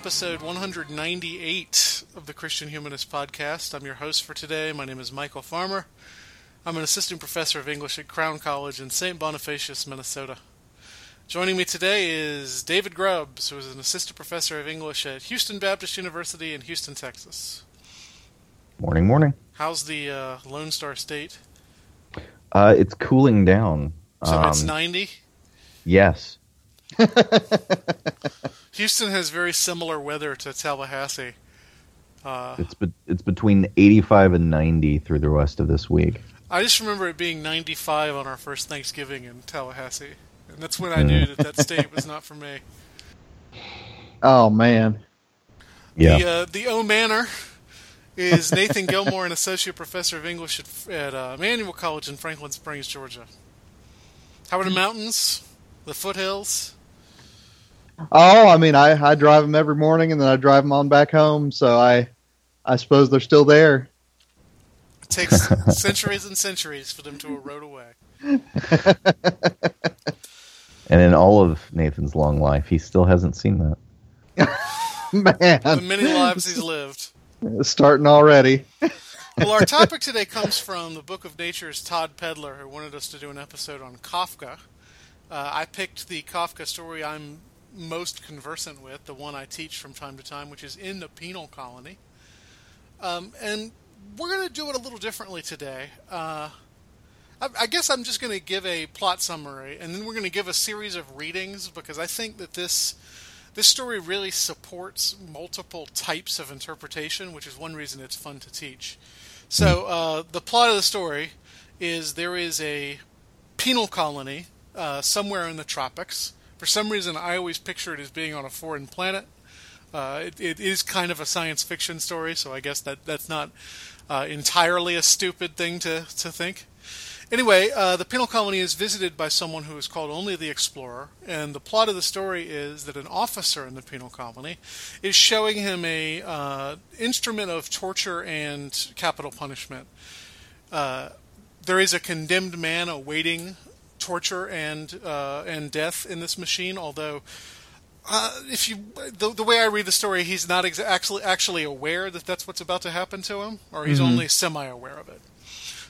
episode 198 of the Christian Humanist Podcast. I'm your host for today. My name is Michial Farmer. I'm an assistant professor of English at Crown College in St. Bonifacius, Minnesota. Joining me today is David Grubbs, who is an assistant professor of English at Houston Baptist University in Houston, Texas. Morning, morning. How's the uh, Lone Star State? Uh, it's cooling down. So it's Um, 90. yes. Houston has very similar weather to Tallahassee. Uh, It's be- it's between 85 and 90 through the rest of this week. I just remember it being 95 on our first Thanksgiving in Tallahassee. And that's when I knew that that state was not for me. Oh man. Yeah. The, uh, the O Manor is Nathan Gilmour, an associate professor of English at, at uh, Emmanuel College in Franklin Springs, Georgia. How are the mountains? The foothills? Oh, I mean, I I drive them every morning, and then I drive them on back home. So I I suppose they're still there. It takes centuries and centuries for them to erode away. And in all of Nathan's long life, he still hasn't seen that. Man, the many lives he's lived. starting already. Well, our topic today comes from the Book of Nature's Todd Pedler, who wanted us to do an episode on Kafka. Uh, I picked the Kafka story I'm most conversant with, the one I teach from time to time, which is in the penal colony. Um, and we're going to do it a little differently today. Uh, I, I guess I'm just going to give a plot summary, and then we're going to give a series of readings because I think that this this story really supports multiple types of interpretation, which is one reason it's fun to teach. So uh, the plot of the story is there is a penal colony uh, somewhere in the tropics. For some reason, I always picture it as being on a foreign planet. Uh, it, it is kind of a science fiction story, so I guess that that's not uh, entirely a stupid thing to to think. Anyway, uh, the penal colony is visited by someone who is called only the Explorer, and the plot of the story is that an officer in the penal colony is showing him a uh, instrument of torture and capital punishment. Uh, there is a condemned man awaiting torture and uh, and death in this machine, although. Uh, if you the, the way I read the story, he's not ex- actually actually aware that that's what's about to happen to him, or he's only semi-aware of it.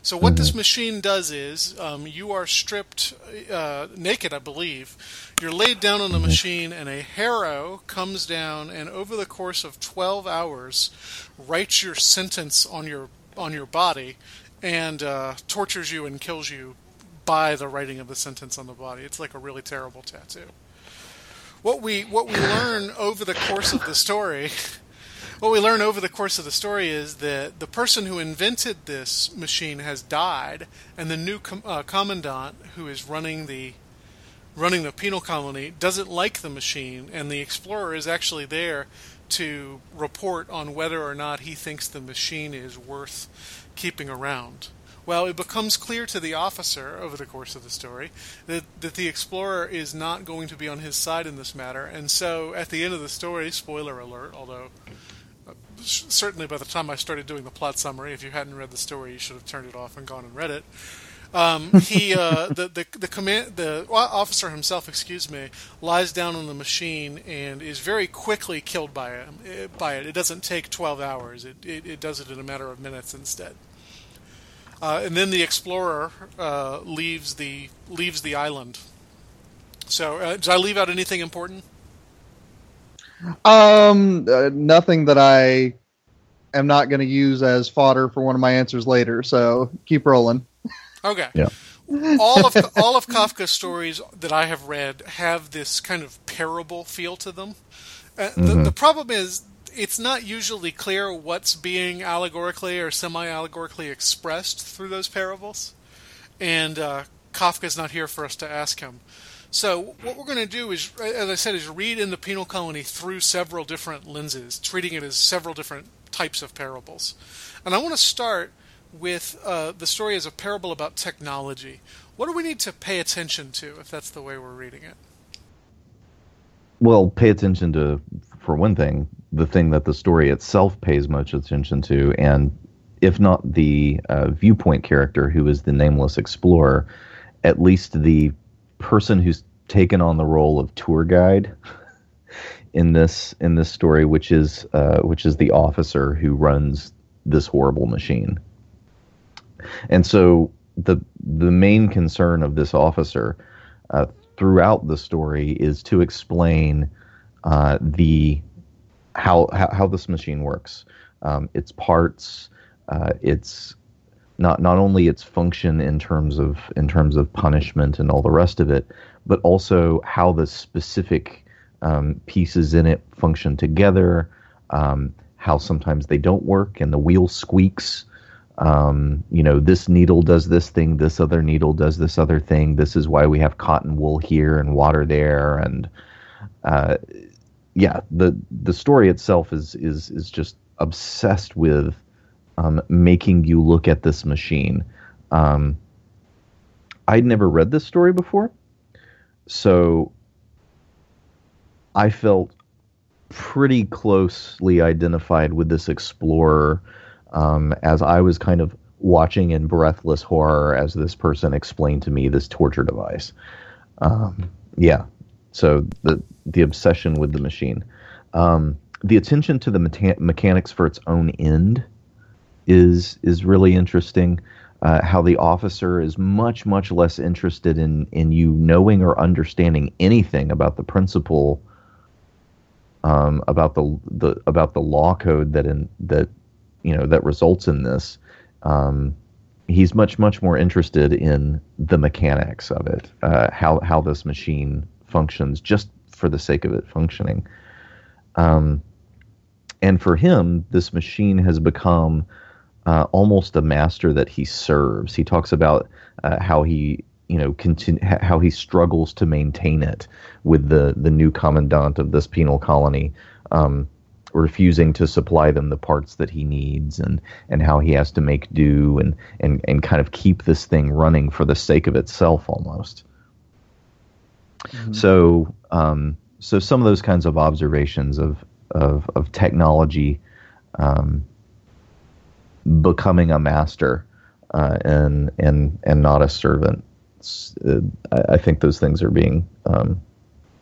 So what this machine does is um, you are stripped uh, naked, I believe. You're laid down on the machine, and a harrow comes down, and over the course of 12 hours, writes your sentence on your on your body, and uh, tortures you and kills you by the writing of the sentence on the body. It's like a really terrible tattoo. What we what we learn over the course of the story what we learn over the course of the story is that the person who invented this machine has died, and the new com- uh, commandant who is running the running the penal colony doesn't like the machine, and the explorer is actually there to report on whether or not he thinks the machine is worth keeping around. Well, it becomes clear to the officer over the course of the story that, that the explorer is not going to be on his side in this matter, and so at the end of the story, spoiler alert, although certainly by the time I started doing the plot summary, if you hadn't read the story, you should have turned it off and gone and read it. Um, he, uh, the the the command, the officer himself, excuse me, lies down on the machine and is very quickly killed by it. eh, By it, it doesn't take twelve hours. It it, it does it in a matter of minutes instead. Uh, and then the explorer uh, leaves the leaves the island. So, uh, did I leave out anything important? Um, uh, nothing that I am not going to use as fodder for one of my answers later. So keep rolling. Okay. Yeah. all of all of Kafka's stories that I have read have this kind of parable feel to them. Uh, the, the problem is it's not usually clear what's being allegorically or semi-allegorically expressed through those parables, and uh, Kafka's not here for us to ask him. So what we're going to do is, as I said, is read in the penal colony through several different lenses, treating it as several different types of parables. And I want to start with uh, the story as a parable about technology. What do we need to pay attention to if that's the way we're reading it? Well, pay attention to, for one thing, the thing that the story itself pays much attention to, and if not the uh, viewpoint character who is the nameless explorer, at least the person who's taken on the role of tour guide in this in this story, which is uh, which is the officer who runs this horrible machine. And so the the main concern of this officer uh, throughout the story is to explain uh, the how, how how this machine works, um, its parts, uh, its not not only its function in terms of in terms of punishment and all the rest of it, but also how the specific um, pieces in it function together. Um, how sometimes they don't work and the wheel squeaks. Um, you know, this needle does this thing, this other needle does this other thing. This is why we have cotton wool here and water there, and uh, yeah, the the story itself is is is just obsessed with um, making you look at this machine. Um, I'd never read this story before, so I felt pretty closely identified with this explorer um, as I was kind of watching in breathless horror as this person explained to me this torture device. Um, yeah, so the the obsession with the machine, um, the attention to the meta- mechanics for its own end is is really interesting. Uh, how the officer is much much less interested in in you knowing or understanding anything about the principle um, about the, the about the law code that in that you know that results in this. Um, he's much much more interested in the mechanics of it, uh, how how this machine functions, just for the sake of it functioning. Um, and for him, this machine has become uh, almost a master that he serves. He talks about uh, how he you know continue, how he struggles to maintain it with the the new commandant of this penal colony um, refusing to supply them the parts that he needs and and how he has to make do and and and kind of keep this thing running for the sake of itself almost so um, so some of those kinds of observations of of of technology um, becoming a master uh, and and and not a servant uh, I, I think those things are being um,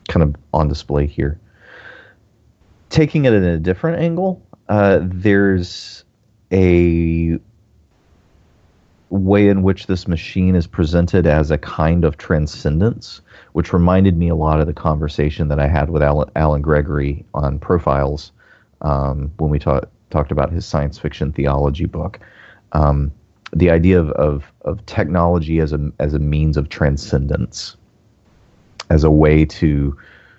kind of on display here. Taking it in a different angle, uh, there's a way in which this machine is presented as a kind of transcendence, which reminded me a lot of the conversation that I had with Alan, Alan Gregory on Profiles um, when we ta- talked about his science fiction theology book. Um, the idea of, of, of technology as a, as a means of transcendence, as a way to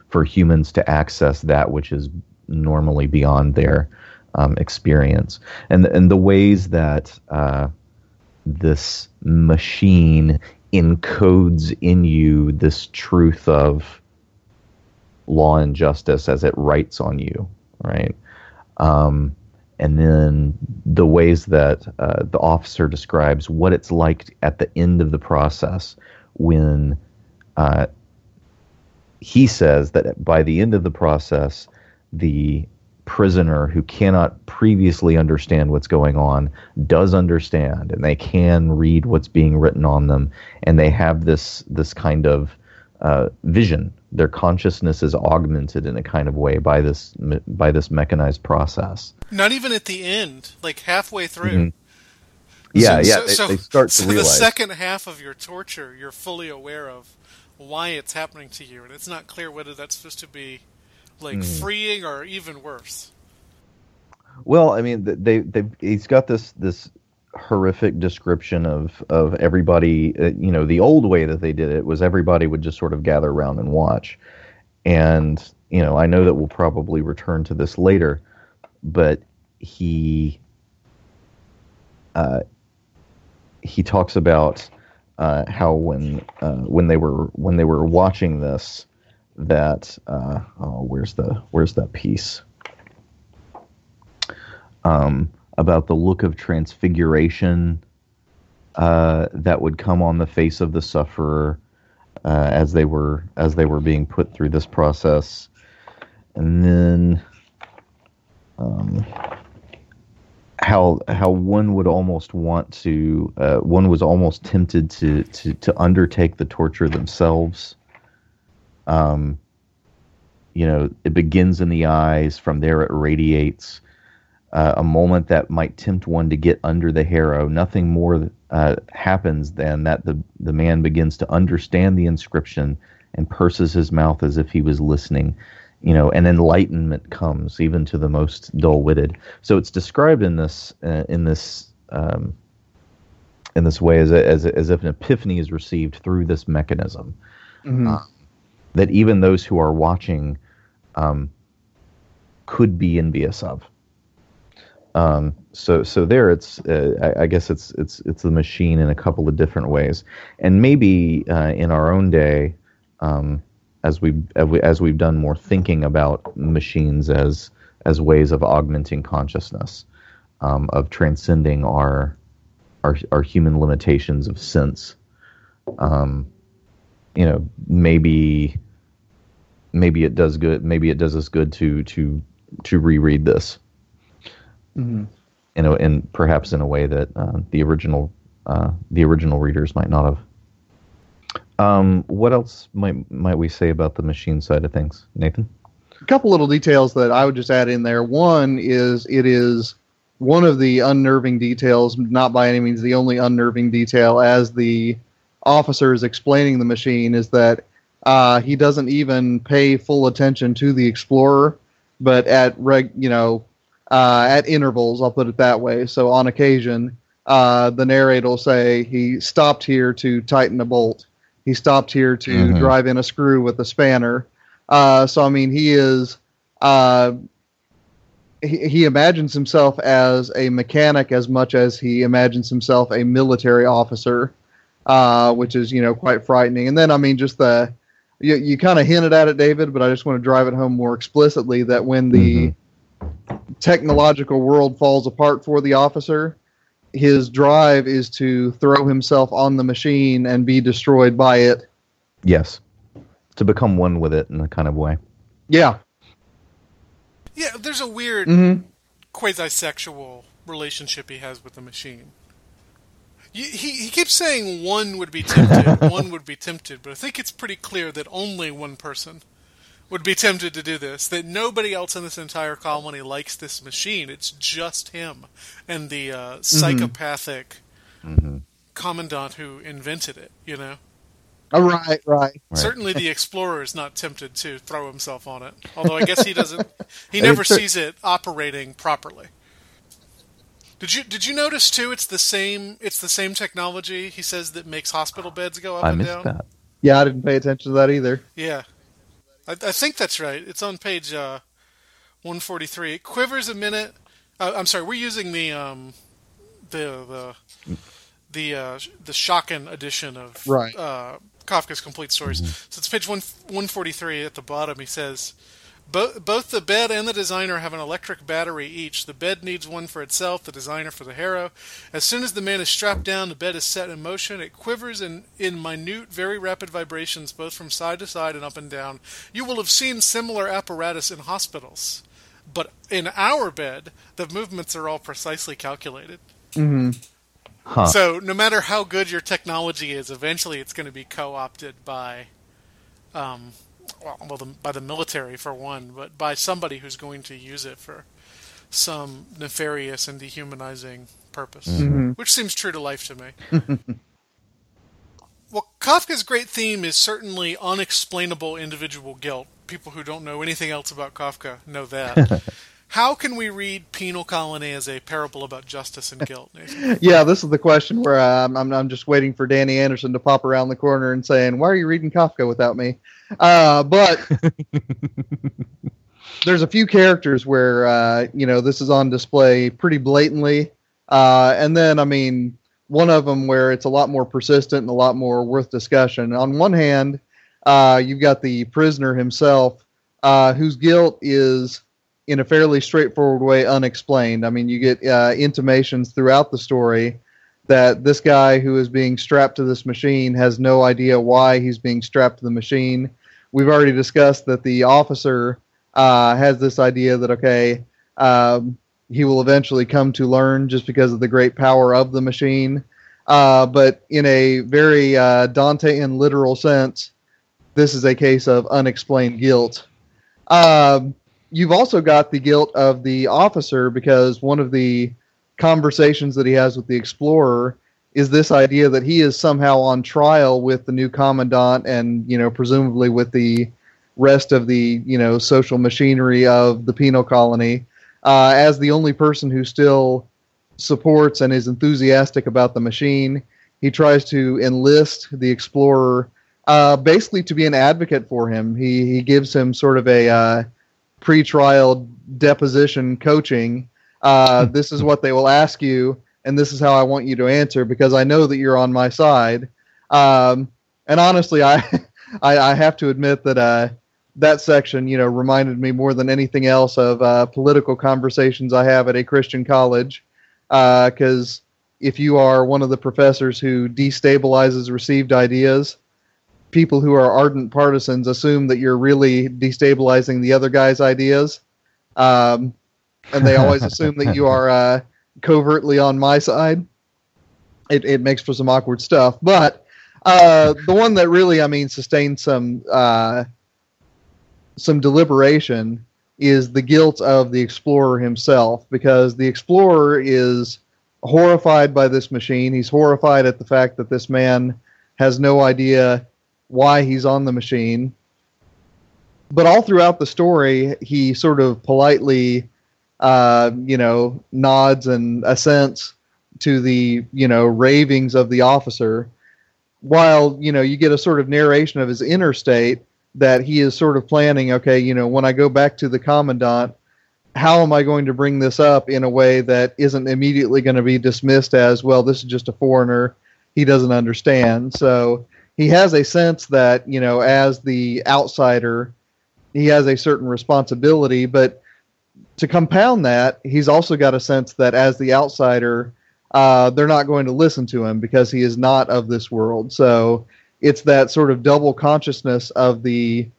for humans to access that which is normally beyond their um, experience, and and the ways that uh, this machine encodes in you this truth of law and justice as it writes on you, right? Um, and then the ways that uh, the officer describes what it's like at the end of the process when uh, he says that by the end of the process, the prisoner who cannot previously understand what's going on does understand and they can read what's being written on them and they have this this kind of uh, vision their consciousness is augmented in a kind of way by this by this mechanized process Not even at the end, like halfway through. Mhm. yeah So- yeah so- they, they start so to realize the second half of your torture, you're fully aware of why it's happening to you, and it's not clear whether that's supposed to be like Mm-hmm. freeing or even worse. Well, I mean, they they he's got this this horrific description of of everybody. Uh, you know, the old way that they did it was everybody would just sort of gather around and watch. And you know, I know that we'll probably return to this later, but he uh, he talks about uh, how when uh, when they were when they were watching this that uh, oh where's the where's that piece um, about the look of transfiguration uh, that would come on the face of the sufferer uh, as they were as they were being put through this process, and then um, how how one would almost want to uh, one was almost tempted to to to undertake the torture themselves. Um, you know, it begins in the eyes. From there, it radiates. Uh, a moment that might tempt one to get under the harrow. Nothing more uh, happens than that the the man begins to understand the inscription and purses his mouth as if he was listening you know, and enlightenment comes even to the most dull-witted. So it's described in this uh, in this um, in this way as, a, as a, as if an epiphany is received through this mechanism. Mhm. That even those who are watching um, could be envious of. Um, so so there it's uh, I, I guess it's it's it's the machine in a couple of different ways, and maybe uh, in our own day, um, as we- as we've done more thinking about machines as as ways of augmenting consciousness, um, of transcending our our our human limitations of sense. Um, you know, maybe maybe it does good. Maybe it does us good to to to reread this Mhm. you know, and perhaps in a way that uh, the original uh, the original readers might not have. Um, what else might might we say about the machine side of things, Nathan? a couple little details that I would just add in there. One is it is one of the unnerving details, not by any means the only unnerving detail, as the officer is explaining the machine, is that uh, he doesn't even pay full attention to the explorer, but at reg, you know, uh, at intervals, I'll put it that way. So on occasion, uh, the narrator will say he stopped here to tighten a bolt. He stopped here to Mhm. drive in a screw with a spanner. Uh, so I mean, he is. Uh, he, he imagines himself as a mechanic as much as he imagines himself a military officer, uh, which is you know quite frightening. And then I mean, just the you, you kind of hinted at it, David, but I just want to drive it home more explicitly that when the technological world falls apart for the officer, his drive is to throw himself on the machine and be destroyed by it. Yes, to become one with it in a kind of way. Yeah. Yeah, there's a weird Mm-hmm. quasi-sexual relationship he has with the machine. Y- He, he keeps saying one would be tempted, one would be tempted, but I think it's pretty clear that only one person would be tempted to do this. That nobody else in this entire colony likes this machine. It's just him and the uh, psychopathic commandant who invented it. You know, right, right. Right. certainly the explorer is not tempted to throw himself on it. Although I guess he doesn't. He never sees it operating properly. Did you did you notice too? It's the same. It's the same technology. He says that makes hospital beds go up I and missed down. that. Yeah, I didn't pay attention to that either. Yeah, I, I think that's right. It's on page uh, 143. It quivers a minute. Uh, I'm sorry. We're using the um, the the the uh, the Schocken edition of Right. uh, Kafka's Complete Stories. So it's page one 143 at the bottom. He says. Both, both the bed and the designer have an electric battery each. The bed needs one for itself, the designer for the harrow. As soon as the man is strapped down, the bed is set in motion. It quivers in, in minute, very rapid vibrations, both from side to side and up and down. You will have seen similar apparatus in hospitals. But in our bed, the movements are all precisely calculated. hmm Huh. So no matter how good your technology is, eventually it's going to be co-opted by, um, well, well the, by the military for one, but by somebody who's going to use it for some nefarious and dehumanizing purpose, Mhm. which seems true to life to me. well, Kafka's great theme is certainly unexplainable individual guilt. People who don't know anything else about Kafka know that. How can we read Penal Colony as a parable about justice and guilt? Yeah, this is the question where I'm, I'm, I'm just waiting for Danny Anderson to pop around the corner and saying, "Why are you reading Kafka without me?" Uh, but there's a few characters where uh, you know this is on display pretty blatantly, uh, and then I mean one of them where it's a lot more persistent and a lot more worth discussion. On one hand, uh, you've got the prisoner himself, uh, whose guilt is in a fairly straightforward way unexplained. I mean, you get uh, intimations throughout the story that this guy who is being strapped to this machine has no idea why he's being strapped to the machine. We've already discussed that the officer uh, has this idea that okay, um, he will eventually come to learn just because of the great power of the machine. Uh, but in a very uh, Dantean literal sense, this is a case of unexplained guilt. Um, you've also got the guilt of the officer because one of the conversations that he has with the explorer is this idea that he is somehow on trial with the new commandant and you know presumably with the rest of the you know social machinery of the penal colony uh, as the only person who still supports and is enthusiastic about the machine. He tries to enlist the explorer uh, basically to be an advocate for him. He he gives him sort of a uh, pre-trial deposition coaching. Uh, this is what they will ask you, and this is how I want you to answer because I know that you're on my side. Um, and honestly, I, I, I have to admit that uh, that section, you know, reminded me more than anything else of uh, political conversations I have at a Christian college. Because if you are one of the professors who destabilizes received ideas, people who are ardent partisans assume that you're really destabilizing the other guy's ideas. Um, and they always assume that you are uh, covertly on my side. It, it makes for some awkward stuff. But uh, the one that really, I mean, sustained some uh, some deliberation is the guilt of the explorer himself, because the explorer is horrified by this machine. He's horrified at the fact that this man has no idea why he's on the machine. But all throughout the story, he sort of politely uh, you know, nods and assents to the, you know, ravings of the officer, while, you know, you get a sort of narration of his inner state that he is sort of planning, okay, you know, when I go back to the commandant, how am I going to bring this up in a way that isn't immediately going to be dismissed as, well, this is just a foreigner, he doesn't understand. So he has a sense that, you know, as the outsider, he has a certain responsibility, but to compound that, he's also got a sense that as the outsider, uh, they're not going to listen to him because he is not of this world. So it's that sort of double consciousness of the,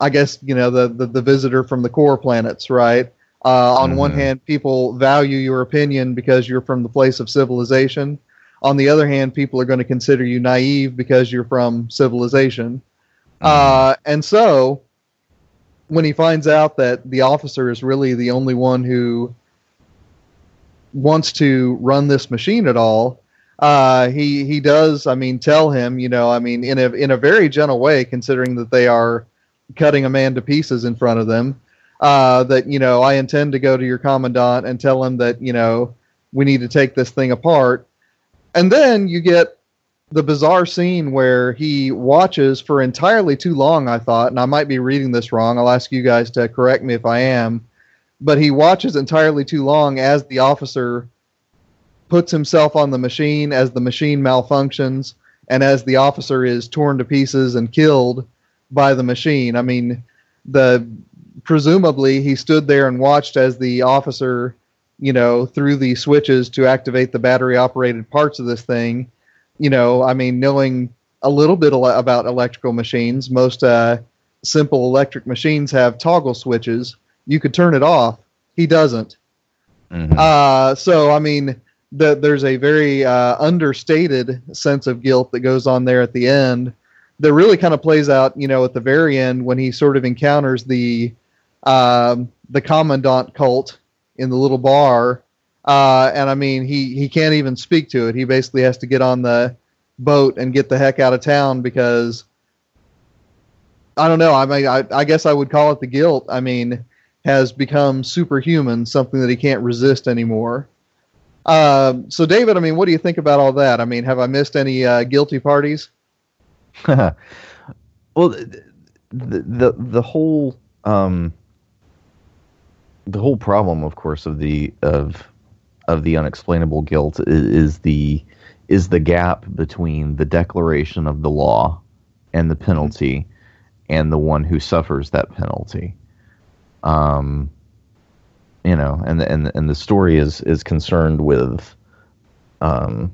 I guess you know the the, the visitor from the core planets, right? Uh, on one Mhm. hand, people value your opinion because you're from the place of civilization. On the other hand, people are going to consider you naive because you're from civilization. Uh, and so, when he finds out that the officer is really the only one who wants to run this machine at all, uh, he he does. I mean, tell him, you know, I mean, in a in a very gentle way, considering that they are cutting a man to pieces in front of them. Uh, that you know, I intend to go to your commandant and tell him that you know we need to take this thing apart. And then you get the bizarre scene where he watches for entirely too long, I thought, and I might be reading this wrong. I'll ask you guys to correct me if I am. But he watches entirely too long as the officer puts himself on the machine, as the machine malfunctions, and as the officer is torn to pieces and killed by the machine. I mean, the presumably he stood there and watched as the officer, you know, threw the switches to activate the battery operated parts of this thing you know, I mean, knowing a little bit about electrical machines, most uh, simple electric machines have toggle switches. You could turn it off. He doesn't. Mhm. Uh, so, I mean, the, there's a very uh, understated sense of guilt that goes on there at the end that really kind of plays out, you know, at the very end when he sort of encounters the um, the commandant cult in the little bar. Uh, and I mean, he, he can't even speak to it. He basically has to get on the boat and get the heck out of town because I don't know. I mean, I, I guess I would call it the guilt. I mean, has become superhuman, something that he can't resist anymore. Um, so, David, I mean, what do you think about all that? I mean, have I missed any uh, guilty parties? well, the the the whole um, the whole problem, of course, of the of of the unexplainable guilt is, is the is the gap between the declaration of the law and the penalty and the one who suffers that penalty. Um, you know, and and and the story is is concerned with, um,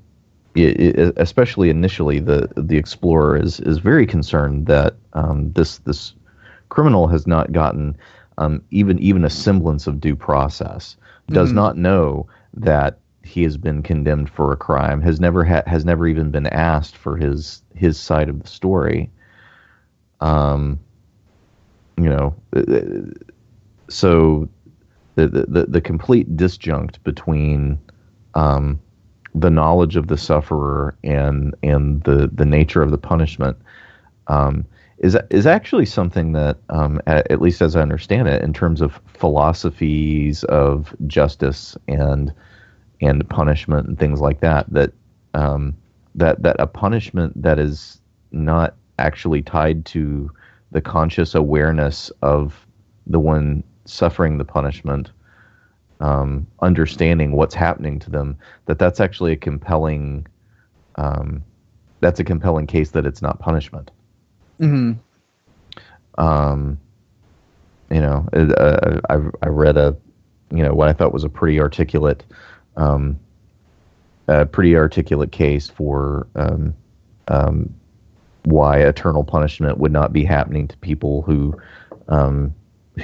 it, it, especially initially, the the explorer is is very concerned that um, this this criminal has not gotten um, even even a semblance of due process. Does Mhm. not know that he has been condemned for a crime. Has never ha- has never even been asked for his his side of the story. Um, you know, uh, so the the, the complete disjunct between um, the knowledge of the sufferer and and the the nature of the punishment um, is is actually something that um, at, at least as I understand it in terms of philosophies of justice and and punishment and things like that that um, that that a punishment that is not actually tied to the conscious awareness of the one suffering the punishment um, understanding what's happening to them that that's actually a compelling um, that's a compelling case that it's not punishment hmm um, you know, uh, I I read a, you know, what I thought was a pretty articulate, um, a pretty articulate case for um, um, why eternal punishment would not be happening to people who, um,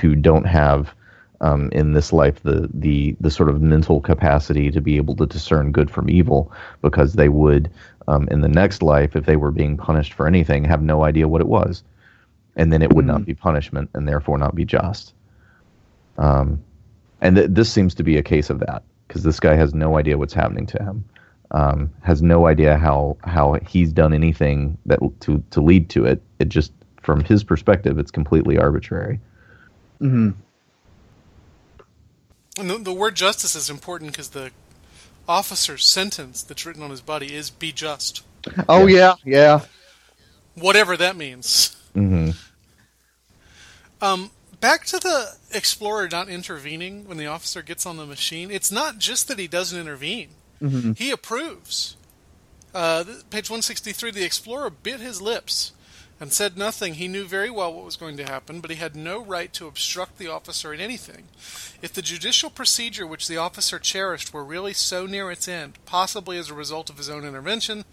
who don't have. Um, in this life, the, the the sort of mental capacity to be able to discern good from evil, because they would, um, in the next life, if they were being punished for anything, have no idea what it was and then it would not be punishment and therefore not be just. Um, and th- this seems to be a case of that because this guy has no idea what's happening to him, um, has no idea how how he's done anything that to to lead to it. It just from his perspective, it's completely arbitrary. hmm And the, the word justice is important because the officer's sentence that's written on his body is "be just," Oh yeah, yeah. whatever that means. hmm Um, back to the explorer not intervening when the officer gets on the machine. It's not just that he doesn't intervene; Mhm. he approves. Uh, page one sixty three. The explorer bit his lips and said nothing. He knew very well what was going to happen, but he had no right to obstruct the officer in anything. If the judicial procedure which the officer cherished were really so near its end, possibly as a result of his own intervention,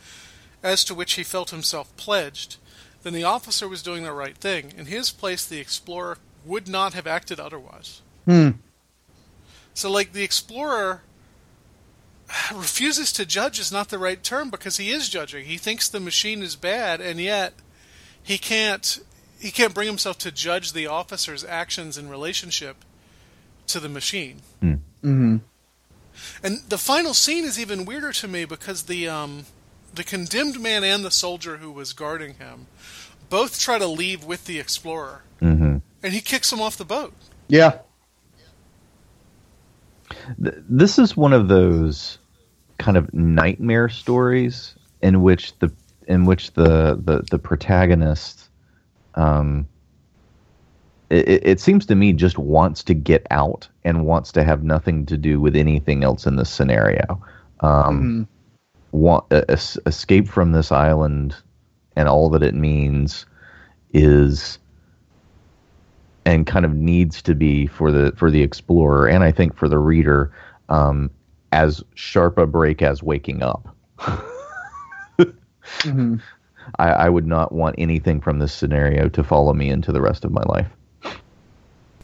as to which he felt himself pledged, then the officer was doing the right thing. In his place, the explorer would not have acted otherwise. Hmm. So, like, the explorer refuses to judge is not the right term because he is judging. He thinks the machine is bad, and yet he can't he can't bring himself to judge the officer's actions in relationship to the machine. hmm And the final scene is even weirder to me because the um, the condemned man and the soldier who was guarding him both try to leave with the explorer, hmm and he kicks them off the boat. Yeah. This is one of those kind of nightmare stories in which the in which the the, the protagonist um it, it- seems to me just wants to get out and wants to have nothing to do with anything else in this scenario um Mhm. want uh, es- escape from this island and all that it means is and kind of needs to be for the for the explorer and I think for the reader um, as sharp a break as waking up. Mhm. I, I would not want anything from this scenario to follow me into the rest of my life.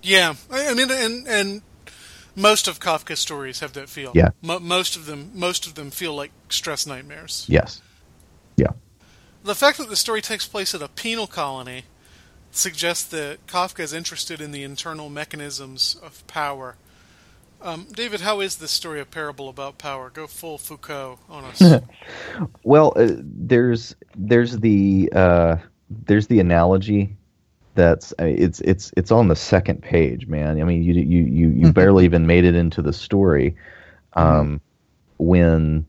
Yeah, I I mean, and and most of Kafka's stories have that feel. Yeah. Mo- most of them, most of them feel like stress nightmares. Yes. Yeah. The fact that the story takes place at a penal colony suggests that Kafka is interested in the internal mechanisms of power. Um, David, how is this story a parable about power? Go full Foucault on us. Well, uh, there's there's the uh, there's the analogy that's I mean, it's it's it's on the second page, man. I mean, you you you you barely even made it into the story um, when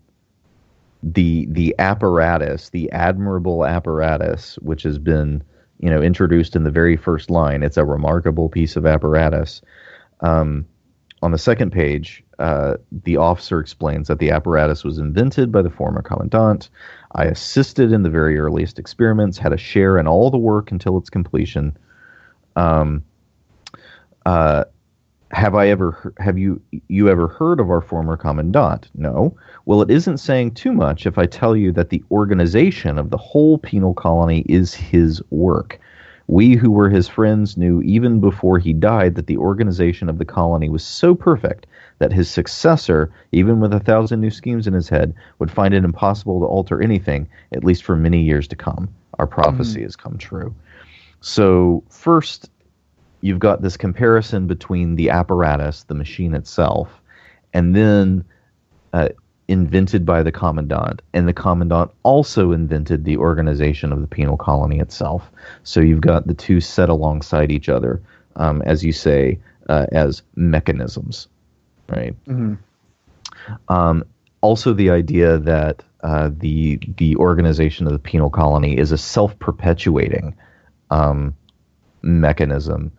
the the apparatus, the admirable apparatus, which has been you know introduced in the very first line. It's a remarkable piece of apparatus. Um, on the second page, uh, the officer explains that the apparatus was invented by the former commandant. I assisted in the very earliest experiments, had a share in all the work until its completion. Um, uh, have I ever have you you ever heard of our former commandant? No. Well, it isn't saying too much if I tell you that the organization of the whole penal colony is his work. We who were his friends knew even before he died that the organization of the colony was so perfect that his successor, even with a thousand new schemes in his head, would find it impossible to alter anything, at least for many years to come. Our prophecy has come true. So, first, you've got this comparison between the apparatus, the machine itself, and then uh, invented by the commandant. And the commandant also invented the organization of the penal colony itself. So you've got the two set alongside each other, um, as you say, uh, as mechanisms, right? Um, also, the idea that uh, the the organization of the penal colony is a self perpetuating um, mechanism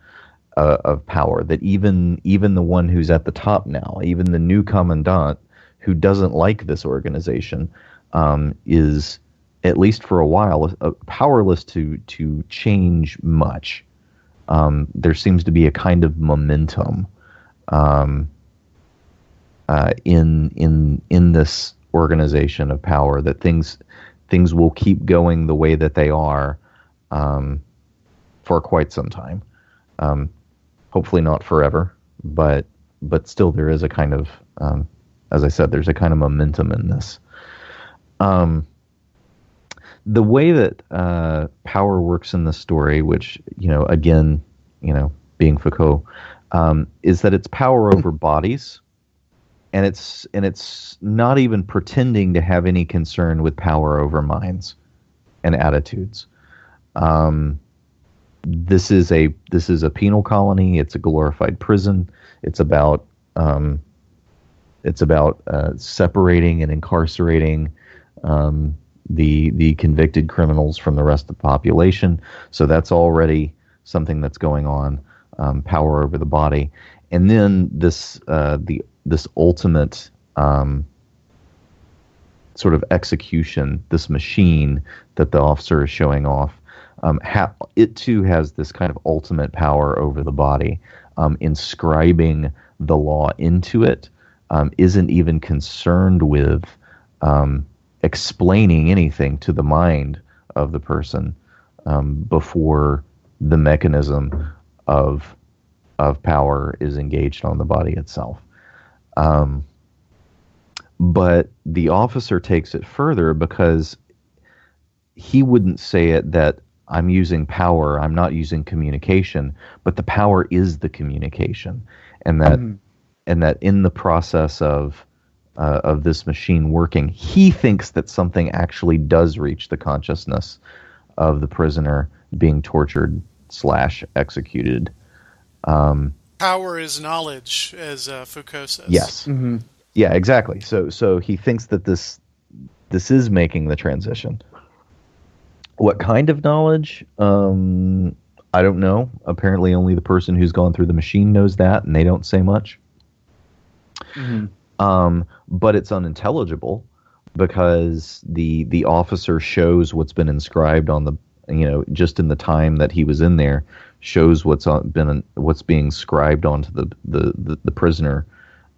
uh, of power. That even even the one who's at the top now, even the new commandant who doesn't like this organization, um, is at least for a while uh, powerless to to change much. Um, there seems to be a kind of momentum um, uh, in in in this organization of power that things things will keep going the way that they are um, for quite some time. Um, hopefully not forever, but but still there is a kind of um, as I said, there's a kind of momentum in this. Um, the way that uh, power works in the story, which you know, again, you know, being Foucault, um, is that it's power over bodies, and it's and it's not even pretending to have any concern with power over minds and attitudes. Um, this is a this is a penal colony. It's a glorified prison. It's about um, it's about uh, separating and incarcerating um, the the convicted criminals from the rest of the population. So that's already something that's going on. Um, power over the body, and then this uh, the this ultimate um, sort of execution, this machine that the officer is showing off. Um, ha- it too has this kind of ultimate power over the body, um, inscribing the law into it. Um, isn't even concerned with um, explaining anything to the mind of the person um, before the mechanism of of power is engaged on the body itself. Um, but the officer takes it further because he wouldn't say it that I'm using power, I'm not using communication, but the power is the communication, and that and that in the process of uh, of this machine working, he thinks that something actually does reach the consciousness of the prisoner being tortured slash executed. Um, Power is knowledge, as uh, Foucault says. yes, yeah, exactly. So so he thinks that this this is making the transition. What kind of knowledge? Um, I don't know. Apparently, only the person who's gone through the machine knows that, and they don't say much. Um, but it's unintelligible because the the officer shows what's been inscribed on the you know just in the time that he was in there shows what's on, been what's being scribed onto the the the, the prisoner,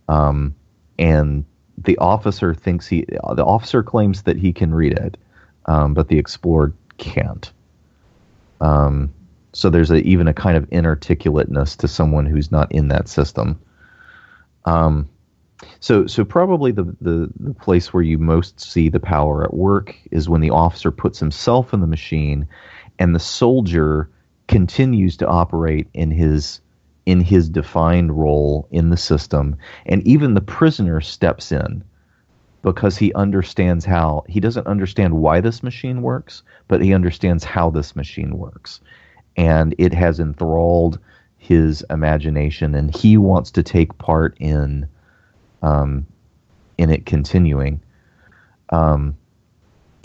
um, and the officer thinks he the officer claims that he can read it, um, but the explorer can't. Um, so there's a, even a kind of inarticulateness to someone who's not in that system. Um, so, so probably the, the, the place where you most see the power at work is when the officer puts himself in the machine, and the soldier continues to operate in his in his defined role in the system, and even the prisoner steps in because he understands how he doesn't understand why this machine works, but he understands how this machine works, and it has enthralled his imagination, and he wants to take part in um, in it continuing. Um,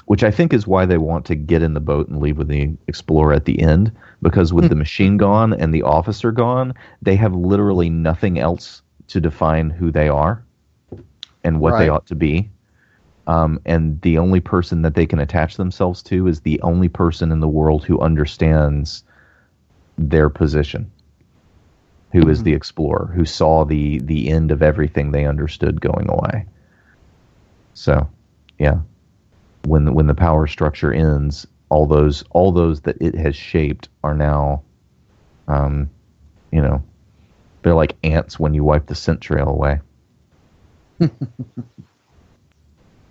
which I think is why they want to get in the boat and leave with the explorer at the end, because with the machine gone and the officer gone, they have literally nothing else to define who they are and what they ought to be. Um, and the only person that they can attach themselves to is the only person in the world who understands their position, who is the explorer, who saw the the end of everything they understood going away. So, yeah, when the, when the power structure ends, all those all those that it has shaped are now, um, you know, they're like ants when you wipe the scent trail away.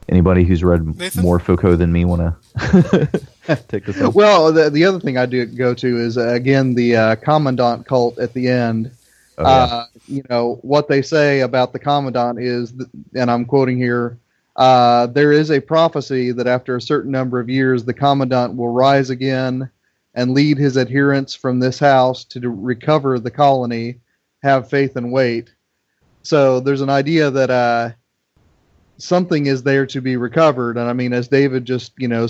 Anybody who's read Nathan? more Foucault than me want to take this up? Well, the, the other thing I do go to is uh, again the uh, commandant cult at the end. Oh, yeah. uh, you know what they say about the commandant is, th- and I'm quoting here. Uh, there is a prophecy that after a certain number of years, the commandant will rise again and lead his adherents from this house to recover the colony. Have faith and wait. So there's an idea that uh, something is there to be recovered, and I mean, as David just you know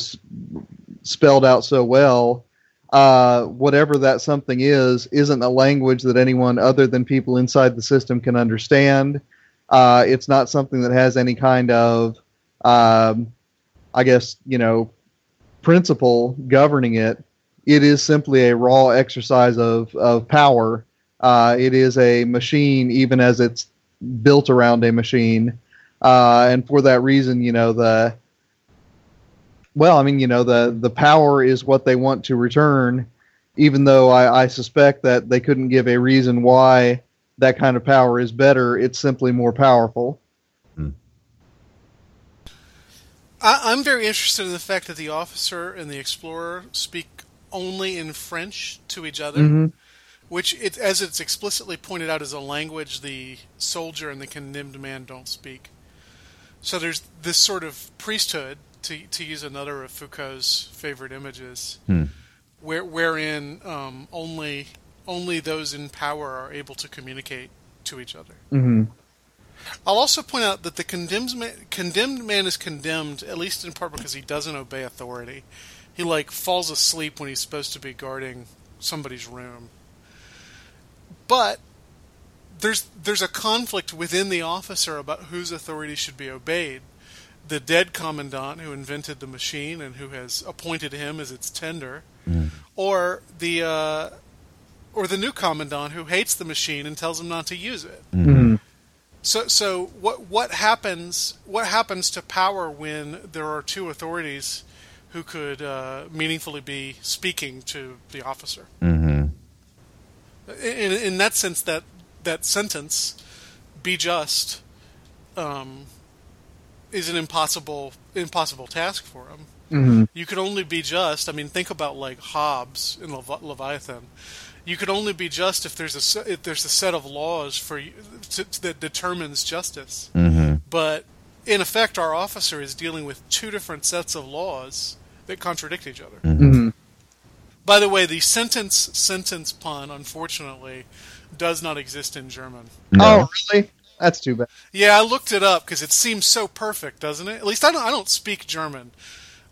spelled out so well, uh, whatever that something is, isn't a language that anyone other than people inside the system can understand. Uh, it's not something that has any kind of, um, I guess, you know, principle governing it. It is simply a raw exercise of, of power. Uh, it is a machine, even as it's built around a machine. Uh, and for that reason, you know, the, well, I mean, you know, the the power is what they want to return, even though I, I suspect that they couldn't give a reason why that kind of power is better. It's simply more powerful. I, I'm very interested in the fact that the officer and the explorer speak only in French to each other, Mhm. which, it, as it's explicitly pointed out, is a language the soldier and the condemned man don't speak. So there's this sort of priesthood, to, to use another of Foucault's favorite images, Hmm. where, wherein um, only only those in power are able to communicate to each other. Mm-hmm. I'll also point out that the condemned man, condemned man is condemned at least in part because he doesn't obey authority. He like falls asleep when he's supposed to be guarding somebody's room. But there's there's a conflict within the officer about whose authority should be obeyed. The dead commandant who invented the machine and who has appointed him as its tender, or the uh, or the new commandant who hates the machine and tells him not to use it. Mm-hmm. So, so what what happens? What happens to power when there are two authorities who could uh, meaningfully be speaking to the officer? hmm In, in that sense, that that sentence, "Be just," um, is an impossible impossible task for him. Mm-hmm. You could only be just. I mean, think about like Hobbes in Levi- Leviathan. You could only be just if there's a if there's a set of laws for you to, that determines justice. hmm But in effect, our officer is dealing with two different sets of laws that contradict each other. Mm-hmm. By the way, the sentence sentence pun, unfortunately, does not exist in German. No. Oh, really? That's too bad. Yeah, I looked it up because it seems so perfect, doesn't it? At least I don't. I don't speak German,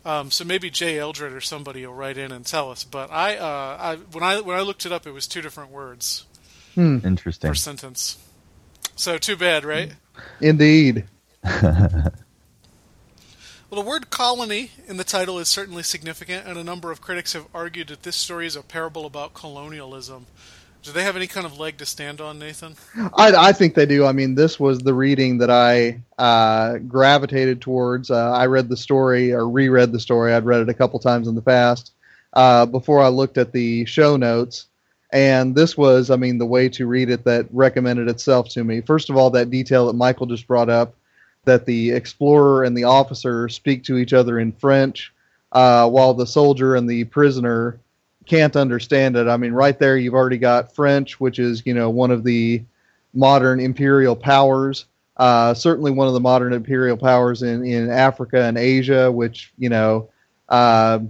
um, so maybe Jay Eldred or somebody will write in and tell us. But I, uh, I when I when I looked it up, it was two different words Interesting. per sentence. So too bad, right? Indeed. Well, the word colony in the title is certainly significant, and a number of critics have argued that this story is a parable about colonialism. Do they have any kind of leg to stand on, Nathan? I, I think they do. I mean, this was the reading that I uh, gravitated towards. Uh, I read the story or reread the story. I'd read it a couple times in the past uh, before I looked at the show notes. And this was, I mean, the way to read it that recommended itself to me. First of all, that detail that Michial just brought up that the explorer and the officer speak to each other in French, uh, while the soldier and the prisoner can't understand it. I mean, right there, you've already got French, which is, you know, one of the modern imperial powers. Uh, certainly one of the modern imperial powers in, in Africa and Asia, which, you know, uh,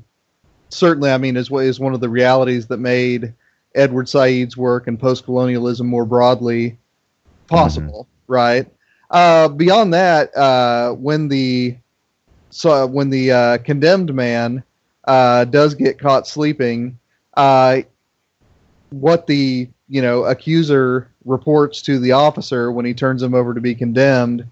certainly, I mean, is is one of the realities that made Edward Said's work and post-colonialism more broadly possible, right? Uh, beyond that, uh, when the so when the uh, condemned man uh, does get caught sleeping, uh, what the you know accuser reports to the officer when he turns him over to be condemned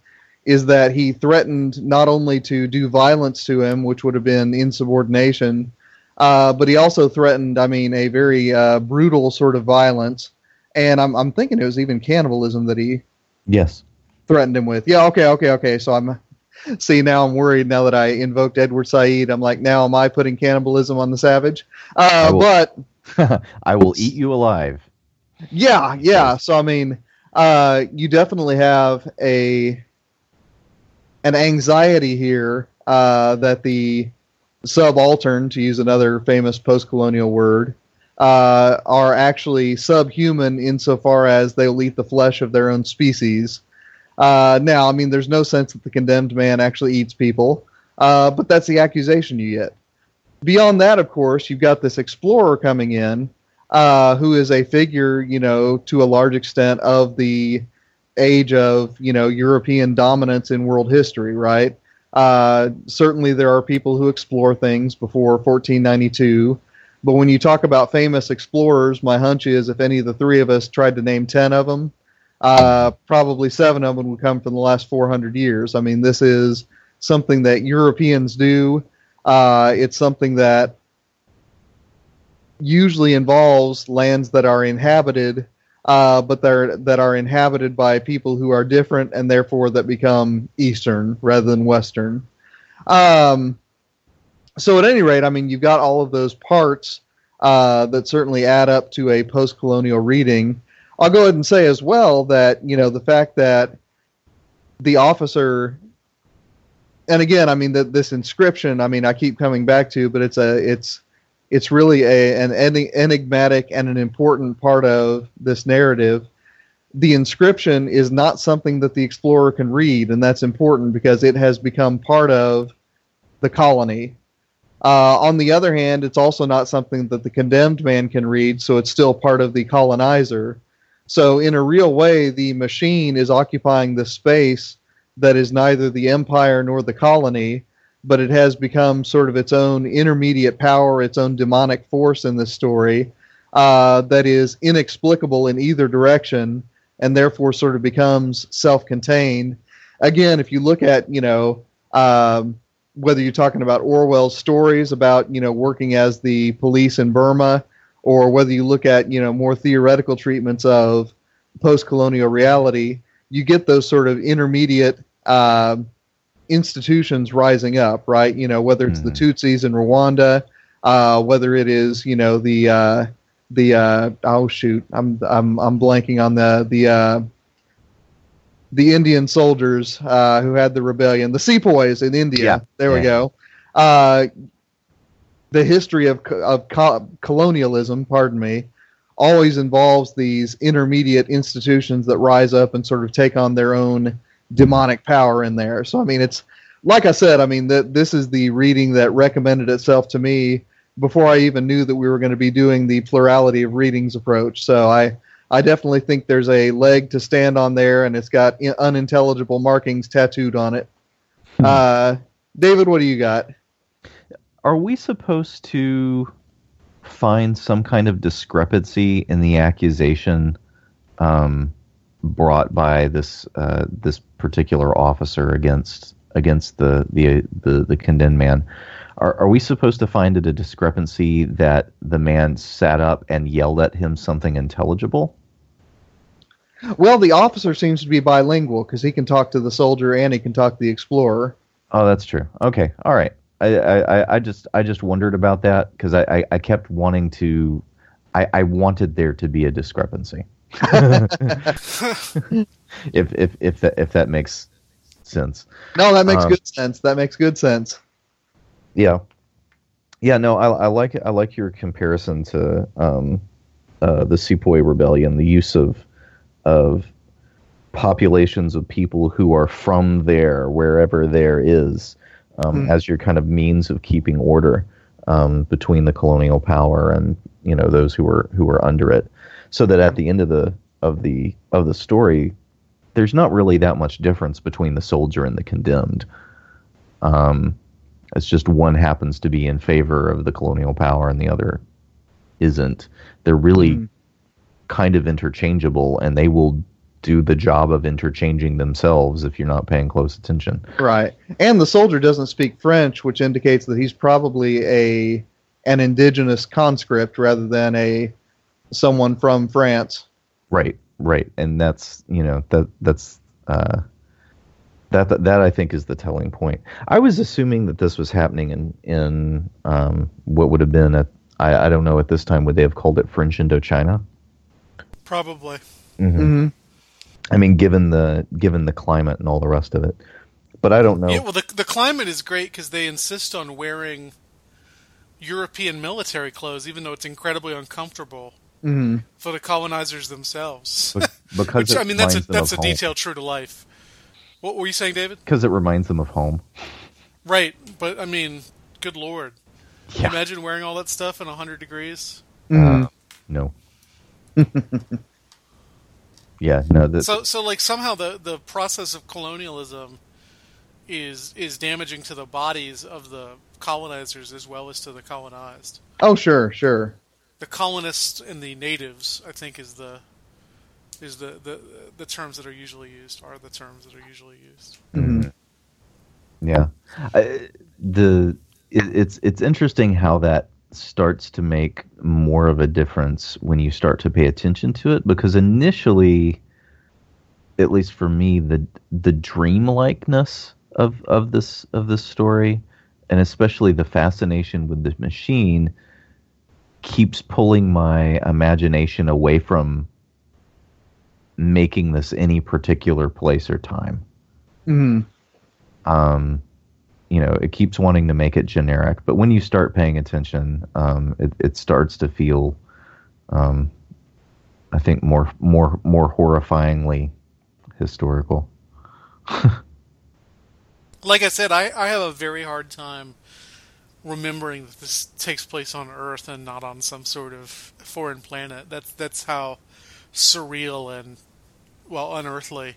is that he threatened not only to do violence to him, which would have been insubordination, uh, but he also threatened, I mean, a very uh, brutal sort of violence. And I'm, I'm thinking it was even cannibalism that he Yes. threatened him with. Yeah, okay, okay, okay. So I'm see now I'm worried now that I invoked Edward Said. I'm like, now am I putting cannibalism on the savage? Uh, I will- but I will eat you alive. yeah, yeah. So I mean, uh, you definitely have a an anxiety here uh, that the subaltern, to use another famous post-colonial word, uh, are actually subhuman insofar as they'll eat the flesh of their own species. Uh, now, I mean, there's no sense that the condemned man actually eats people, uh, but that's the accusation you get. Beyond that, of course, you've got this explorer coming in, uh, who is a figure, you know, to a large extent of the age of, you know, European dominance in world history, right? Uh, certainly, there are people who explore things before 1492. But when you talk about famous explorers, my hunch is if any of the three of us tried to name 10 of them, uh, probably seven of them would come from the last 400 years. I mean, this is something that Europeans do. Uh, it's something that usually involves lands that are inhabited, uh, but they're, that are inhabited by people who are different and therefore that become Eastern rather than Western. Um, so at any rate, I mean, you've got all of those parts uh, that certainly add up to a post-colonial reading. I'll go ahead and say as well that you know the fact that the officer, and again, I mean that this inscription, I mean, I keep coming back to, but it's a it's it's really a an enigmatic and an important part of this narrative. The inscription is not something that the explorer can read, and that's important because it has become part of the colony. Uh, on the other hand, it's also not something that the condemned man can read, so it's still part of the colonizer. So, in a real way, the machine is occupying the space that is neither the empire nor the colony, but it has become sort of its own intermediate power, its own demonic force in this story uh, that is inexplicable in either direction and therefore sort of becomes self contained. Again, if you look at, you know, um, whether you're talking about Orwell's stories about you know working as the police in Burma, or whether you look at you know more theoretical treatments of post-colonial reality, you get those sort of intermediate uh, institutions rising up, right? You know whether it's the Mhm. Tutsis in Rwanda, uh, whether it is you know the uh, the uh, oh shoot, I'm I'm I'm blanking on the the uh, the Indian soldiers uh, who had the rebellion, the sepoys in India. Yeah. There we Yeah. go. The history of of co- colonialism, pardon me, always involves these intermediate institutions that rise up and sort of take on their own demonic power in there. So I mean, it's like I said. I mean, that this is the reading that recommended itself to me before I even knew that we were going to be doing the plurality of readings approach. So I I definitely think there's a leg to stand on there, and it's got unintelligible markings tattooed on it. Uh, David, what do you got? Are we supposed to find some kind of discrepancy in the accusation um, brought by this uh, this particular officer against against the the the, the condemned man? Are, are we supposed to find it a discrepancy that the man sat up and yelled at him something intelligible? Well, the officer seems to be bilingual because he can talk to the soldier and he can talk to the explorer. Oh, that's true. Okay, all right. I I, I- I just I just wondered about that because I, I, I kept wanting to, I, I wanted there to be a discrepancy. if if if that if that makes sense. No, that makes Um, good sense. That makes good sense. Yeah, yeah. No, I, I like I like your comparison to um, uh, the Sepoy Rebellion, the use of of populations of people who are from there, wherever there is, um, Hmm. as your kind of means of keeping order. um, between the colonial power and you know those who were who were under it, so that at the end of the of the of the story, there's not really that much difference between the soldier and the condemned. Um, it's just one happens to be in favor of the colonial power and the other isn't. They're really Mm. kind of interchangeable, and they will do the job of interchanging themselves if you're not paying close attention. Right. And the soldier doesn't speak French, which indicates that he's probably a an indigenous conscript rather than a someone from France. Right, right, and that's you know that that's uh, that, that that I think is the telling point. I was assuming that this was happening in in um, what would have been at I, I don't know at this time would they have called it French Indochina? Probably. Mm-hmm. I mean, given the given the climate and all the rest of it, but I don't know. Yeah, well, the the climate is great because they insist on wearing European military clothes, even though it's incredibly uncomfortable Mm-hmm. for the colonizers themselves. Be- because Which I mean, that's a that's a home. detail true to life. What were you saying, David? Because it reminds them of home. Right, but I mean, good lord, Yeah. imagine wearing all that stuff in hundred degrees. Mm-hmm. Uh, no. yeah, no. That, So, so like somehow the the process of colonialism is is damaging to the bodies of the colonizers as well as to the colonized. Oh, sure, sure. The colonists and the natives, I think, is the is the, the the terms that are usually used are the terms that are usually used. Mhm. Yeah, I, the it, it's it's interesting how that starts to make more of a difference when you start to pay attention to it because initially, at least for me, the the dreamlikeness of of this of this story, and especially the fascination with the machine, keeps pulling my imagination away from making this any particular place or time. Hmm um, you know, it keeps wanting to make it generic. But when you start paying attention, um, it, it starts to feel, um, I think, more more more horrifyingly historical. Like I said, I, I have a very hard time remembering that this takes place on Earth and not on some sort of foreign planet. That's that's how surreal and well unearthly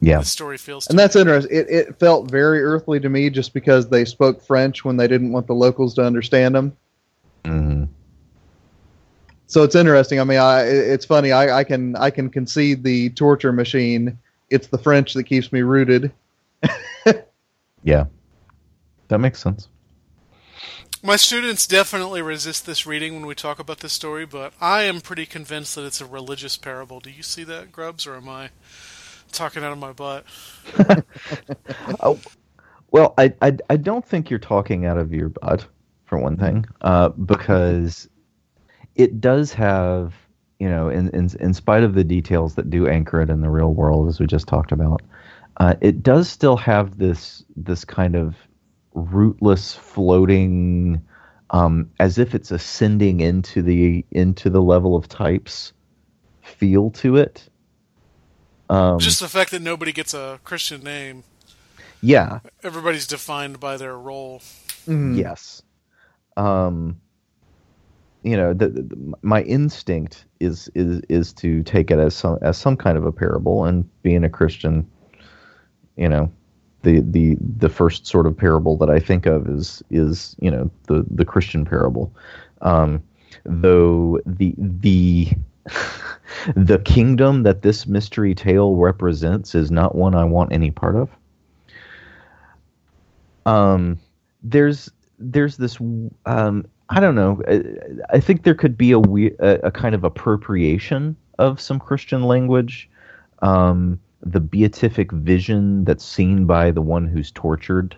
Yeah, the story feels. And that's interesting. It, it felt very earthly to me just because they spoke French when they didn't want the locals to understand them. hmm So it's interesting. I mean, I it's funny. I, I can I can concede the torture machine. It's the French that keeps me rooted. yeah, that makes sense. My students definitely resist this reading when we talk about this story, but I am pretty convinced that it's a religious parable. Do you see that, Grubbs, or am I talking out of my butt? oh, Well, I, I I don't think you're talking out of your butt for one thing, uh, because it does have you know, in, in in spite of the details that do anchor it in the real world, as we just talked about, uh, it does still have this this kind of rootless, floating, um, as if it's ascending into the into the level of types feel to it. Um, Just the fact that nobody gets a Christian name. yeah, Everybody's defined by their role. Mhm. Yes. Um, you know, the, the, my instinct is is is to take it as some as some kind of a parable, and being a Christian, you know, the the the first sort of parable that I think of is is you know the the Christian parable, um, though the the the kingdom that this mystery tale represents is not one I want any part of. Um, there's there's this um, I don't know. I, I think there could be a, we- a a kind of appropriation of some Christian language. Um, the beatific vision that's seen by the one who's tortured,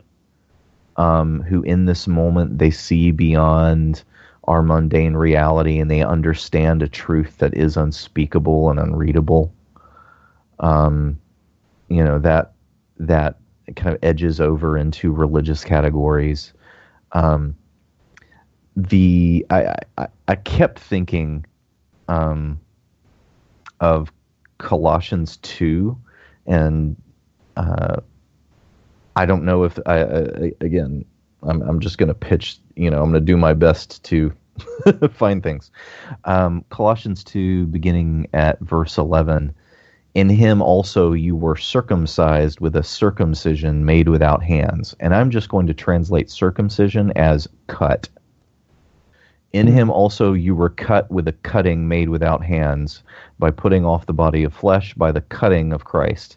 um, who in this moment they see beyond our mundane reality and they understand a truth that is unspeakable and unreadable. Um, you know that that kind of edges over into religious categories. Um, the I, I I kept thinking um, of Colossians two, and uh, I don't know if I, I again I'm I'm just going to pitch. You know, I'm going to do my best to find things. Um, Colossians two, beginning at verse eleven. In him also you were circumcised with a circumcision made without hands. And I'm just going to translate circumcision as cut. In him also you were cut with a cutting made without hands, by putting off the body of flesh by the cutting of Christ,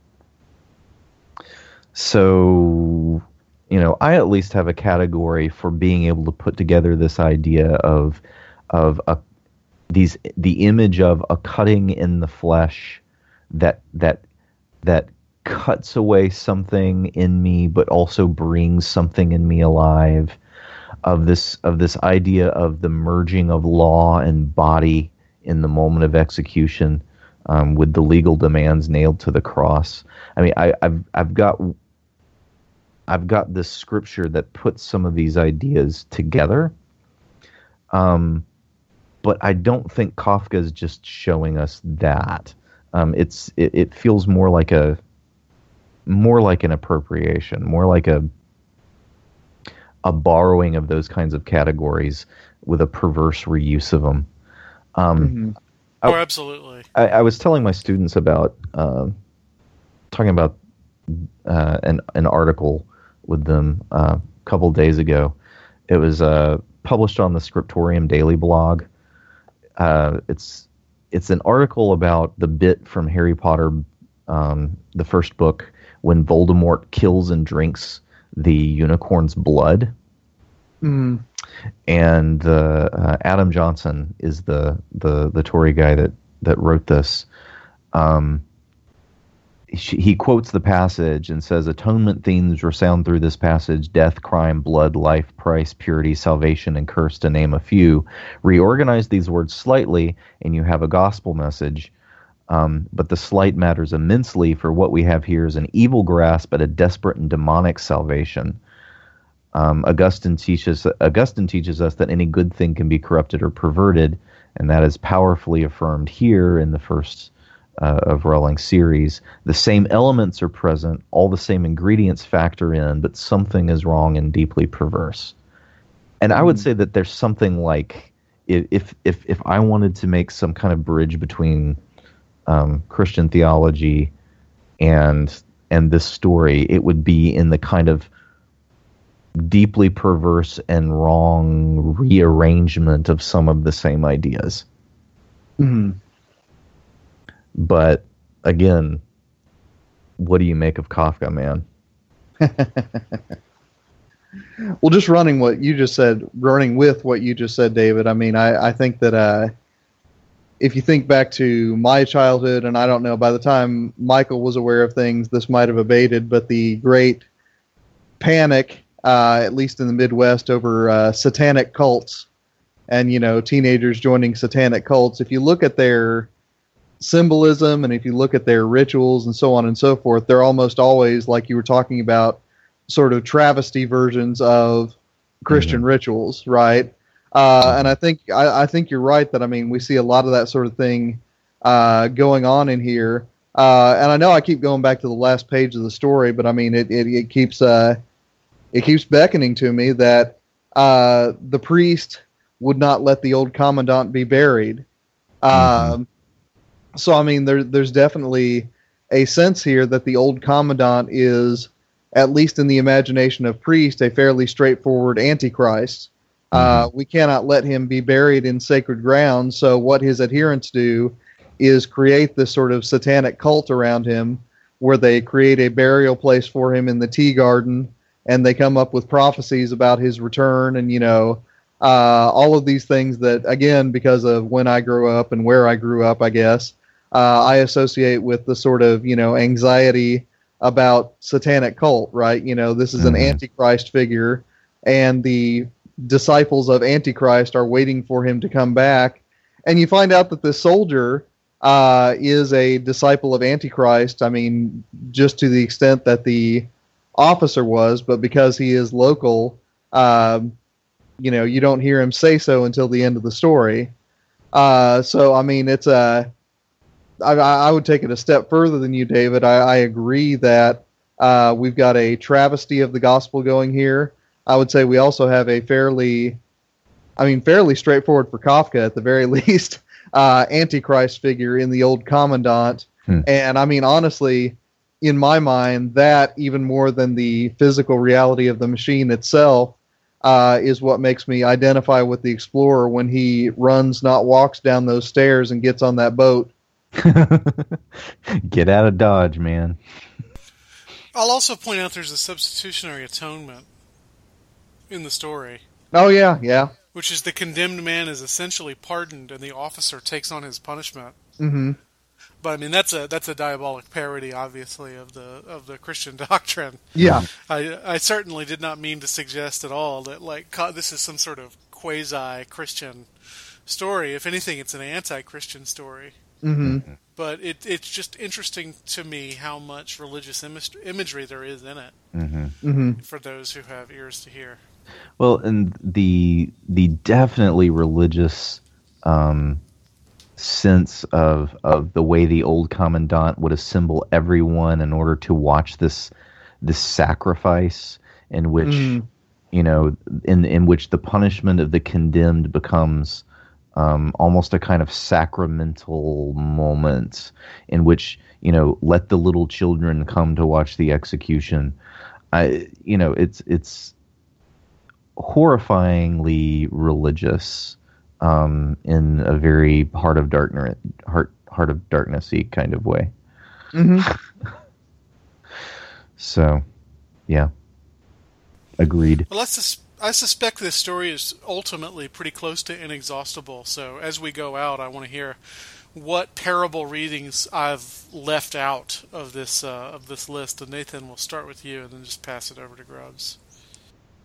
So, you know, I at least have a category for being able to put together this idea of of a these the image of a cutting in the flesh that that that cuts away something in me but also brings something in me alive of this of this idea of the merging of law and body in the moment of execution um, with the legal demands nailed to the cross. I mean I, i've i've got i've got this scripture that puts some of these ideas together um, but i don't think kafka is just showing us that um, it's it, it feels more like a more like an appropriation, more like a a borrowing of those kinds of categories with a perverse reuse of them. Um, Mm-hmm. Oh, absolutely. I, I was telling my students about uh, talking about uh, an an article with them uh, a couple days ago. It was uh, published on the Scriptorium Daily blog. Uh, it's it's an article about the bit from Harry Potter, um, the first book, when Voldemort kills and drinks the unicorn's blood. Mm. And uh, uh, Adam Johnson is the, the the Torrey guy that that wrote this. Um, he, he quotes the passage and says, "Atonement themes resound through this passage: death, crime, blood, life, price, purity, salvation, and curse, to name a few. Reorganize these words slightly, and you have a gospel message." Um, but the slight matters immensely, for what we have here is an evil grasp at a desperate and demonic salvation. Um, Augustine teaches Augustine teaches us that any good thing can be corrupted or perverted, and that is powerfully affirmed here in the first uh, of Rowling's series. The same elements are present, all the same ingredients factor in, but something is wrong and deeply perverse. And I would say that there's something like if if if I wanted to make some kind of bridge between um, Christian theology and and this story, it would be in the kind of deeply perverse and wrong rearrangement of some of the same ideas. Mm. But again, what do you make of Kafka, man? Well, just running what you just said, running with what you just said, David. I mean, I, I think that uh, if you think back to my childhood, and I don't know, by the time Michial was aware of things, this might have abated, but the great panic, uh, at least in the Midwest, over uh, satanic cults and, you know, teenagers joining satanic cults, if you look at their symbolism and if you look at their rituals and so on and so forth, they're almost always, like you were talking about, sort of travesty versions of Christian rituals, right? Uh, and I think I, I think you're right that I mean we see a lot of that sort of thing uh, going on in here. Uh, and I know I keep going back to the last page of the story, but I mean it it, it keeps uh, it keeps beckoning to me that uh, the priest would not let the old commandant be buried. Um, so I mean there there's definitely a sense here that the old commandant is at least in the imagination of priest a fairly straightforward antichrist. Uh, we cannot let him be buried in sacred ground. So what his adherents do is create this sort of satanic cult around him, where they create a burial place for him in the tea garden, and they come up with prophecies about his return, and you know, uh, all of these things that, again, because of when I grew up and where I grew up, I guess, uh, I associate with the sort of you know anxiety about satanic cult, right? You know, this is an Mhm. antichrist figure, and the disciples of Antichrist are waiting for him to come back, and you find out that this soldier uh, is a disciple of Antichrist. I mean, just to the extent that the officer was, but because he is local, um, you know, you don't hear him say so until the end of the story. Uh, so, I mean, it's a. I, I would take it a step further than you, David. I, I agree that uh, we've got a travesty of the gospel going here. I would say we also have a fairly, I mean, fairly straightforward for Kafka at the very least, uh, Antichrist figure in the old commandant. Hmm. And I mean, honestly, in my mind, that even more than the physical reality of the machine itself uh, is what makes me identify with the explorer when he runs, not walks down those stairs and gets on that boat. Get out of Dodge, man. I'll also point out there's a substitutionary atonement in the story, Oh yeah, yeah. which is the condemned man is essentially pardoned and the officer takes on his punishment. hmm But I mean that's a that's a diabolic parody, obviously, of the of the Christian doctrine. Yeah. I I certainly did not mean to suggest at all that like co- this is some sort of quasi Christian story. If anything, it's an anti-Christian story. Hmm But it it's just interesting to me how much religious image- imagery there is in it. Hmm hmm for those who have ears to hear. Well, and the the definitely religious um, sense of of the way the old commandant would assemble everyone in order to watch this this sacrifice in which Mm. you know in in which the punishment of the condemned becomes um, almost a kind of sacramental moment in which you know let the little children come to watch the execution. I you know it's it's horrifyingly religious um, in a very heart of darkness heart heart of darknessy kind of way. hmm So, yeah, agreed. Well, let's sus- I suspect this story is ultimately pretty close to inexhaustible. So as we go out, I want to hear what parable readings I've left out of this uh, of this list. And Nathan, we'll start with you, and then just pass it over to Grubbs.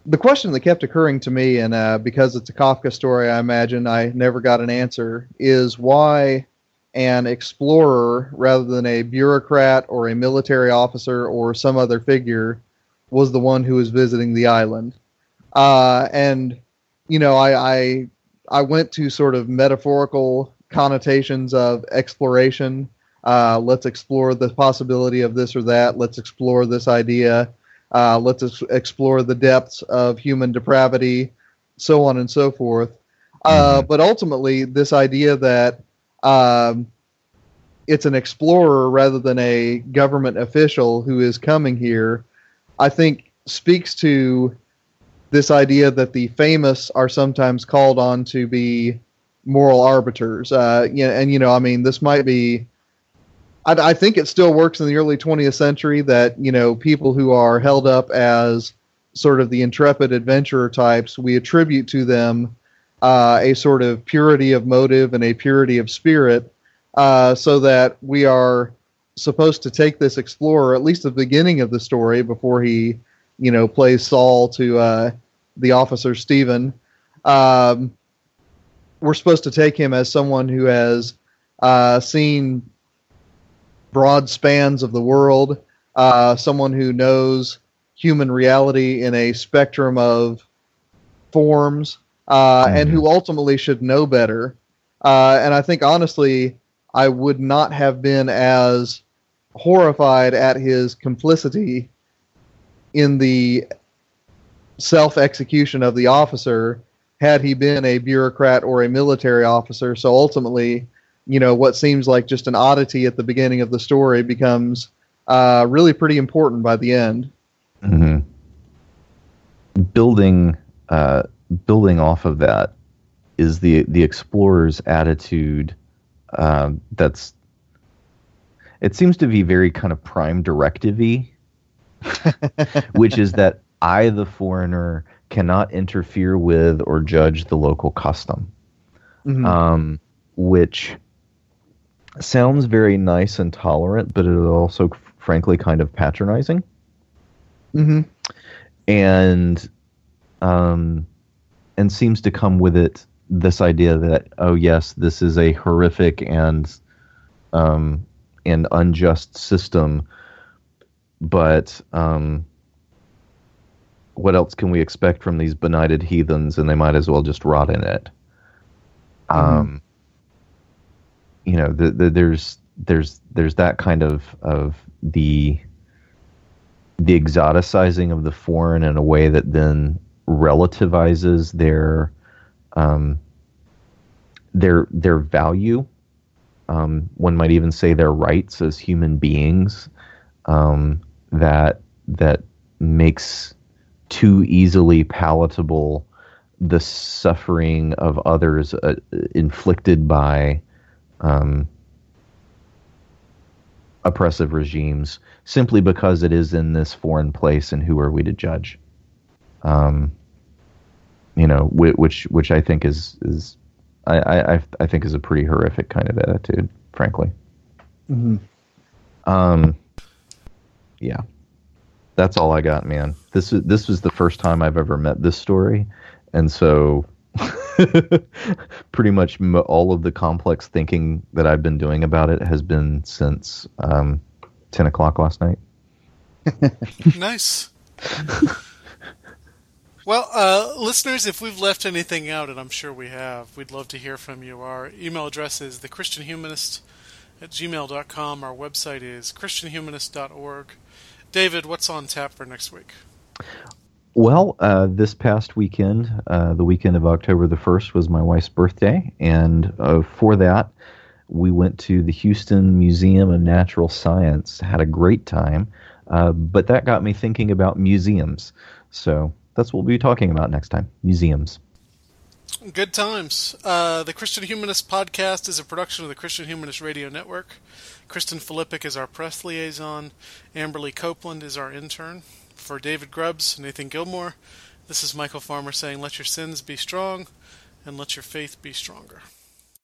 the question that kept occurring to me, and uh, because it's a Kafka story, I imagine I never got an answer, is why an explorer rather than a bureaucrat or a military officer or some other figure was the one who was visiting the island. Uh, and you know, I, I I went to sort of metaphorical connotations of exploration. Uh, let's explore the possibility of this or that. Let's explore this idea. Uh, let's ex- explore the depths of human depravity, so on and so forth. Uh, but ultimately, this idea that um, it's an explorer rather than a government official who is coming here, I think speaks to this idea that the famous are sometimes called on to be moral arbiters. Uh, know, and you know, I mean, this might be. I, I think it still works in the early 20th century that you know people who are held up as sort of the intrepid adventurer types, we attribute to them uh, a sort of purity of motive and a purity of spirit, uh, so that we are supposed to take this explorer, at least the beginning of the story, before he, you know, plays Saul to uh, the officer Stephen. Um, we're supposed to take him as someone who has uh, seen broad spans of the world, uh, someone who knows human reality in a spectrum of forms, uh, and who ultimately should know better. Uh, and I think honestly, I would not have been as horrified at his complicity in the self execution of the officer had he been a bureaucrat or a military officer. So ultimately, you know, what seems like just an oddity at the beginning of the story becomes uh, really pretty important by the end. hmm Building, uh, building off of that is the the explorer's attitude. Um, that's it seems to be very kind of prime directive-y, which is that I, the foreigner, cannot interfere with or judge the local custom. Mhm. um, which sounds very nice and tolerant, but it is also, frankly, kind of patronizing. Mhm. And um, and seems to come with it this idea that oh yes, this is a horrific and um, and unjust system, but um, what else can we expect from these benighted heathens? And they might as well just rot in it. Um, you know, the, the, there's there's there's that kind of of the the exoticizing of the foreign in a way that then relativizes their um, their their value. Um, one might even say their rights as human beings. Um, that that makes too easily palatable the suffering of others uh, inflicted by um, oppressive regimes simply because it is in this foreign place and who are we to judge? Um, you know which which I think is is I, I I think is a pretty horrific kind of attitude frankly. Mhm. um yeah that's all I got man this is this was the first time I've ever met this story and so pretty much all of the complex thinking that I've been doing about it has been since um, 10 o'clock last night. nice. well, uh, listeners, if we've left anything out, and I'm sure we have, we'd love to hear from you. Our email address is thechristianhumanist at gmail.com. Our website is christianhumanist.org. David, what's on tap for next week? Well, uh, this past weekend, uh, the weekend of October the 1st, was my wife's birthday. And uh, for that, we went to the Houston Museum of Natural Science, had a great time. Uh, but that got me thinking about museums. So that's what we'll be talking about next time museums. Good times. Uh, the Christian Humanist podcast is a production of the Christian Humanist Radio Network. Kristen Filippic is our press liaison. Amberly Copeland is our intern. For David Grubbs, Nathan Gilmour, this is Michial Farmer saying, Let your sins be strong and let your faith be stronger.